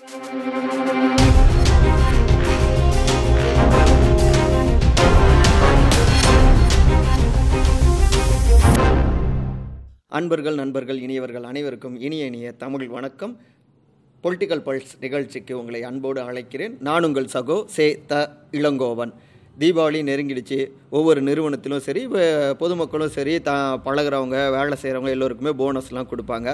அன்பர்கள் நண்பர்கள் இனியவர்கள் அனைவருக்கும் இனிய இனிய தமிழ் வணக்கம். பொலிட்டிக்கல் பல்ஸ் நிகழ்ச்சிக்கு உங்களை அன்போடு அழைக்கிறேன். நான் உங்கள் சகோ சே த இளங்கோவன். தீபாவளி நெருங்கிடுச்சு. ஒவ்வொரு நிறுவனத்திலும் சரி பொதுமக்களும் சரி த பழகுறவங்க வேலை செய்கிறவங்க எல்லோருக்குமே போனஸ்லாம் கொடுப்பாங்க.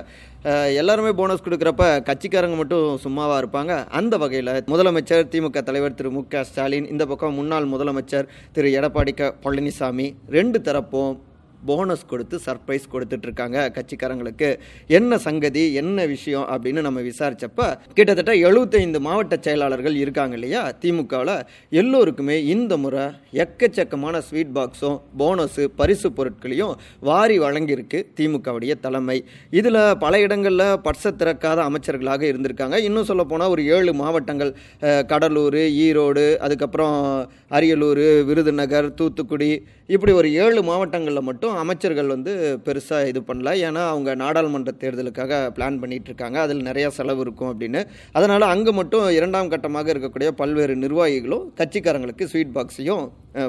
எல்லாருமே போனஸ் கொடுக்குறப்ப கட்சிக்காரங்க மட்டும் சும்மாவாக இருப்பாங்க. அந்த வகையில் முதலமைச்சர் திமுக தலைவர் திரு மு க ஸ்டாலின் இந்த பக்கம் முன்னாள் முதலமைச்சர் திரு எடப்பாடி க பழனிசாமி ரெண்டு தரப்பும் போனஸ் கொடுத்து சர்ப்ரைஸ் கொடுத்துட்ருக்காங்க கட்சிக்காரங்களுக்கு. என்ன சங்கதி என்ன விஷயம் அப்படின்னு நம்ம விசாரித்தப்ப கிட்டத்தட்ட 75 மாவட்ட செயலாளர்கள் இருக்காங்க இல்லையா? திமுகவில் எல்லோருக்குமே இந்த முறை எக்கச்சக்கமான ஸ்வீட் பாக்ஸும் போனஸு பரிசு பொருட்களையும் வாரி வழங்கியிருக்கு திமுகவுடைய தலைமை. இதில் பல இடங்களில் பட்ச திறக்காத அமைச்சர்களாக இருந்திருக்காங்க. இன்னும் சொல்ல போனால் ஒரு ஏழு மாவட்டங்கள் கடலூர் ஈரோடு அதுக்கப்புறம் அரியலூர் விருதுநகர் தூத்துக்குடி. இப்படி ஒரு ஏழு மாவட்டங்களில் மட்டும் அமைச்சர்கள் வந்து பெருசாக இது பண்ணல. ஏன்னா அவங்க நாடாளுமன்ற தேர்தலுக்காக பிளான் பண்ணிகிட்ருக்காங்க இருக்காங்க அதில் நிறையா செலவு இருக்கும் அப்படின்னு. அதனால் அங்கே மட்டும் இரண்டாம் கட்டமாக இருக்கக்கூடிய பல்வேறு நிர்வாகிகளும் கட்சிக்காரங்களுக்கு ஸ்வீட் பாக்ஸையும்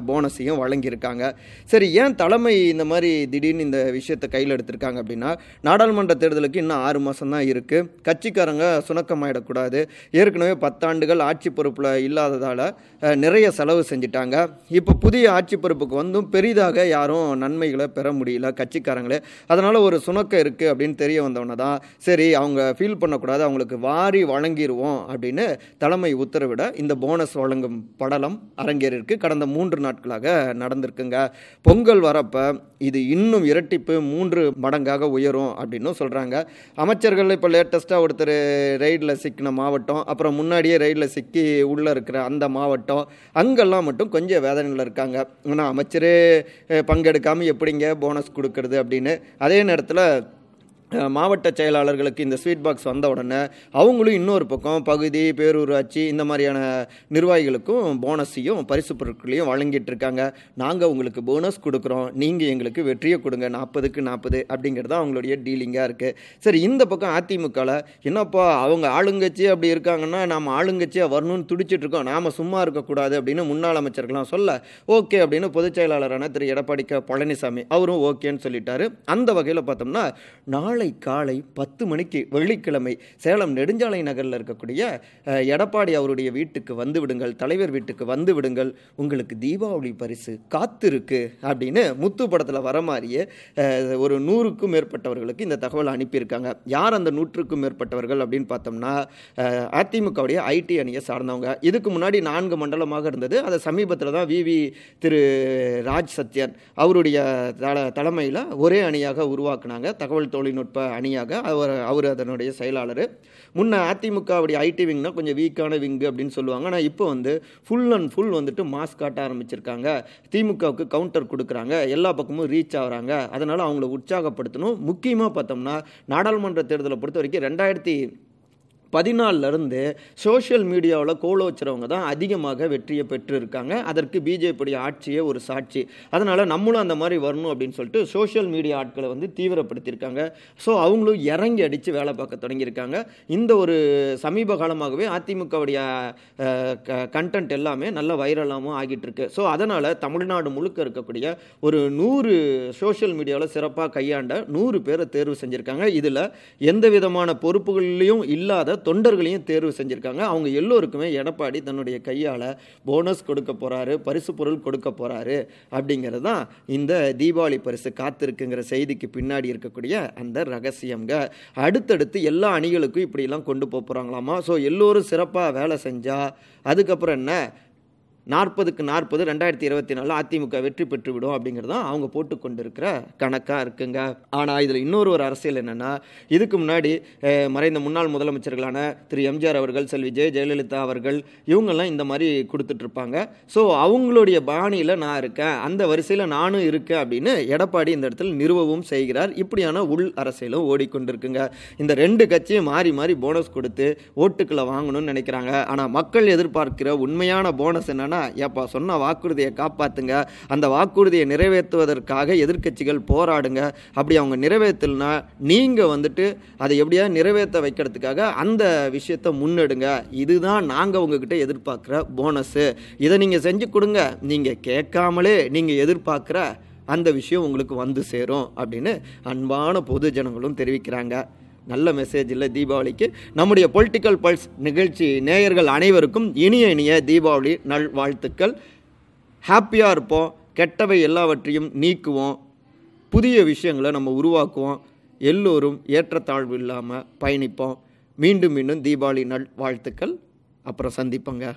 போனஸையும் வழங்கியிருக்காங்க. சரி ஏன் தலைமை இந்த மாதிரி திடீர்னு இந்த விஷயத்தை கையில் எடுத்திருக்காங்க அப்படின்னா நாடாளுமன்ற தேர்தலுக்கு இன்னும் ஆறு மாதம் தான் இருக்குது கட்சிக்காரங்க சுணக்கமாயிடக்கூடாது. ஏற்கனவே பத்தாண்டுகள் ஆட்சி பொறுப்பில் இல்லாததால் நிறைய செலவு செஞ்சிட்டாங்க. இப்போ புதிய ஆட்சி பொறுப்புக்கு வந்தும் பெரிதாக யாரும் நன்மைகளை பெற முடியல கட்சிக்காரங்களே. அதனால் ஒரு சுணக்கம் இருக்குது அப்படின்னு தெரிய வந்தவொன்னே தான் சரி அவங்க ஃபீல் பண்ணக்கூடாது அவங்களுக்கு வாரி வழங்கிடுவோம் அப்படின்னு தலைமை உத்தரவிட இந்த போனஸ் வழங்கும் படலம் அரங்கேறிருக்கு கடந்த மூன்று நாட்களாக நடந்திருக்குங்க. பொங்கல் வரப்போ இது இன்னும் இரட்டிப்பு மூன்று மடங்காக உயரும் அப்படின்னும் சொல்கிறாங்க அமைச்சர்கள் இப்போ லேட்டஸ்ட்டாக ஒருத்தர் ரெய்டில் சிக்கின மாவட்டம் அப்புறம் முன்னாடியே ரெய்டில் சிக்கி உள்ளே இருக்கிற அந்த மாவட்டம் அங்கெல்லாம் மட்டும் கொஞ்சம் வேதனையில் இருக்காங்க. ஆனால் அமைச்சரே பங்கெடுக்காமல் எப்படிங்க போனஸ் கொடுக்கறது அப்படின்னு அதே நேரத்தில் மாவட்ட செயலாளர்களுக்கு இந்த ஸ்வீட் பாக்ஸ் வந்த உடனே அவங்களும் இன்னொரு பக்கம் பகுதி பேரூராட்சி இந்த மாதிரியான நிர்வாகிகளுக்கும் போனஸையும் பரிசு பொருட்களையும் வழங்கிட்டு இருக்காங்க. நாங்கள் உங்களுக்கு போனஸ் கொடுக்குறோம். நீங்கள் எங்களுக்கு வெற்றியை கொடுங்க. நாற்பதுக்கு நாற்பது அப்படிங்கிறது தான் அவங்களுடைய டீலிங்காக இருக்குது சரி இந்த பக்கம் அதிமுகவில் என்னப்பா அவங்க ஆளுங்கட்சி அப்படி இருக்காங்கன்னா நாம் ஆளுங்கட்சியாக வரணும்னு துடிச்சிட்டு இருக்கோம். நாம் சும்மா இருக்கக்கூடாது அப்படின்னு முன்னாள் அமைச்சர்கள்லாம் சொல்ல ஓகே அப்படின்னு பொதுச் செயலாளரான திரு. எடப்பாடி க. பழனிசாமி அவரும் ஓகேன்னு சொல்லிட்டாரு. அந்த வகையில் பார்த்தோம்னா நான் காலை பத்து மணிக்கு வெள்ளிக்கிழமை சேலம் நெடுஞ்சாலை நகரில் இருக்கக்கூடிய எடப்பாடி அவருடைய வீட்டுக்கு வந்து விடுங்கள் தலைவர் வீட்டுக்கு வந்து விடுங்கள் உங்களுக்கு தீபாவளி பரிசு காத்திருக்கு அப்படின்னு முத்து படத்தில் வர மாதிரியே ஒரு நூறுக்கும் மேற்பட்டவர்களுக்கு இந்த தகவல் அனுப்பியிருக்காங்க. யார் அந்த நூற்றுக்கும் மேற்பட்டவர்கள் அப்படின்னு பார்த்தோம்னா அதிமுகவுடைய ஐடி அணியை சார்ந்தவங்க. இதுக்கு முன்னாடி நான்கு மண்டலமாக இருந்தது. அதை சமீபத்தில் தான் விவி திரு ராஜ் சத்யன் அவருடைய தலைமையில் ஒரே அணியாக உருவாக்குனாங்க. தகவல் தொழில்நுட்ப அணியாக அவர் அவர் அதனுடைய செயலாளர். முன்ன அதிமுகவுடைய ஐடி விங்னா கொஞ்சம் வீக்கான விங்கு அப்படின்னு சொல்லுவாங்க. ஆனால் இப்போ வந்து ஃபுல் அண்ட் ஃபுல் வந்துட்டு மாஸ் காட்ட ஆரம்பிச்சிருக்காங்க. திமுகவுக்கு கவுண்டர் கொடுக்குறாங்க. எல்லா பக்கமும் ரீச் ஆகுறாங்க. அதனால் அவங்கள உற்சாகப்படுத்தணும். முக்கியமாக பார்த்தோம்னா நாடாளுமன்ற தேர்தலை பொறுத்த வரைக்கும் ரெண்டாயிரத்தி பதினாலிருந்து சோஷியல் மீடியாவில் கோல வச்சுறவங்க தான் அதிகமாக வெற்றியை பெற்றிருக்காங்க. அதற்கு பிஜேபியுடைய ஆட்சியே ஒரு சாட்சி. அதனால் நம்மளும் அந்த மாதிரி வரணும் அப்படின்னு சொல்லிட்டு சோஷியல் மீடியா ஆட்களை வந்து தீவிரப்படுத்தியிருக்காங்க. ஸோ அவங்களும் இறங்கி அடித்து வேலை பார்க்க தொடங்கியிருக்காங்க. இந்த ஒரு சமீப காலமாகவே அதிமுகவுடைய கண்டென்ட் எல்லாமே நல்ல வைரலாகவும் ஆகிட்டு இருக்கு ஸோ அதனால் தமிழ்நாடு முழுக்க இருக்கக்கூடிய ஒரு நூறு சோஷியல் மீடியாவில் சிறப்பாக கையாண்ட நூறு பேரை தேர்வு செஞ்சுருக்காங்க. இதில் எந்த விதமான பொறுப்புகள்லையும் இல்லாத தொண்டர்களையும் தேர்வு செஞ்சுருக்காங்க. அவங்க எல்லோருக்குமே எடப்பாடி தன்னுடைய கையால் போனஸ் கொடுக்க போகிறாரு பரிசு பொருள் கொடுக்க போகிறாரு அப்படிங்கிறது தான் இந்த தீபாவளி பரிசு காத்திருக்குங்கிற செய்திக்கு பின்னாடி இருக்கக்கூடிய அந்த ரகசியங்க அடுத்தடுத்து எல்லா அணிகளுக்கும் இப்படிலாம் கொண்டு போக போகிறாங்களாமா ஸோ எல்லோரும் சிறப்பாக வேலை செஞ்சால் அதுக்கப்புறம் என்ன? நாற்பதுக்கு நாற்பது ரெண்டாயிரத்தி இருபத்தி நாலில் அதிமுக வெற்றி பெற்று விடும் அப்படிங்கிறது தான் அவங்க போட்டுக்கொண்டிருக்கிற கணக்காக இருக்குங்க. ஆனால் இதில் இன்னொரு ஒரு அரசியல் என்னென்னா இதுக்கு முன்னாடி மறைந்த முன்னாள் முதலமைச்சர்களான திரு எம்ஜிஆர் அவர்கள் செல்வி ஜெய ஜெயலலிதா அவர்கள் இவங்கெல்லாம் இந்த மாதிரி கொடுத்துட்ருப்பாங்க ஸோ அவங்களுடைய பாணியில் நான் இருக்கேன் அந்த வரிசையில் நானும் இருக்கேன் அப்படின்னு எடப்பாடி இந்த இடத்துல நிறுவவும் செய்கிறார். இப்படியான உள் அரசியலும் ஓடிக்கொண்டிருக்குங்க. இந்த ரெண்டு கட்சியும் மாறி மாறி போனஸ் கொடுத்து ஓட்டுக்களை வாங்கணும்னு நினைக்கிறாங்க. ஆனால் மக்கள் எதிர்பார்க்கிற உண்மையான போனஸ் என்னென்னா சொன்னாங்கன்னா ஏப்பா சொன்ன வாக்குறுதியை காப்பாற்றுங்க அந்த வாக்குறுதியை நிறைவேற்றுவதற்காக எதிர்க்கட்சிகள் போராடுங்க. அப்படி அவங்க நிறைவேற்றலைன்னா நீங்கள் வந்துட்டு அதை எப்படியா நிறைவேற்ற வைக்கிறதுக்காக அந்த விஷயத்தை முன்னெடுங்க. இதுதான் நாங்கள் உங்ககிட்ட எதிர்பார்க்குற போனஸு. இதை நீங்கள் செஞ்சு கொடுங்க. நீங்கள் கேட்காமலே நீங்கள் எதிர்பார்க்குற அந்த விஷயம் உங்களுக்கு வந்து சேரும் அப்படின்னு அன்பான பொது ஜனங்களும் தெரிவிக்கிறாங்க. நல்ல மெசேஜ் இல்லை தீபாவளிக்கு. நம்முடைய பொலிட்டிக்கல் பல்ஸ் நிகழ்ச்சி நேயர்கள் அனைவருக்கும் இனிய இனிய தீபாவளி நல் வாழ்த்துக்கள். ஹாப்பியாக இருப்போம். கெட்டவை எல்லாவற்றையும் நீக்குவோம். புதிய விஷயங்களை நம்ம உருவாக்குவோம். எல்லோரும் ஏற்றத்தாழ்வு இல்லாமல் பயணிப்போம். மீண்டும் மீண்டும் தீபாவளி நல் வாழ்த்துக்கள். அப்புறம் சந்திப்போங்க.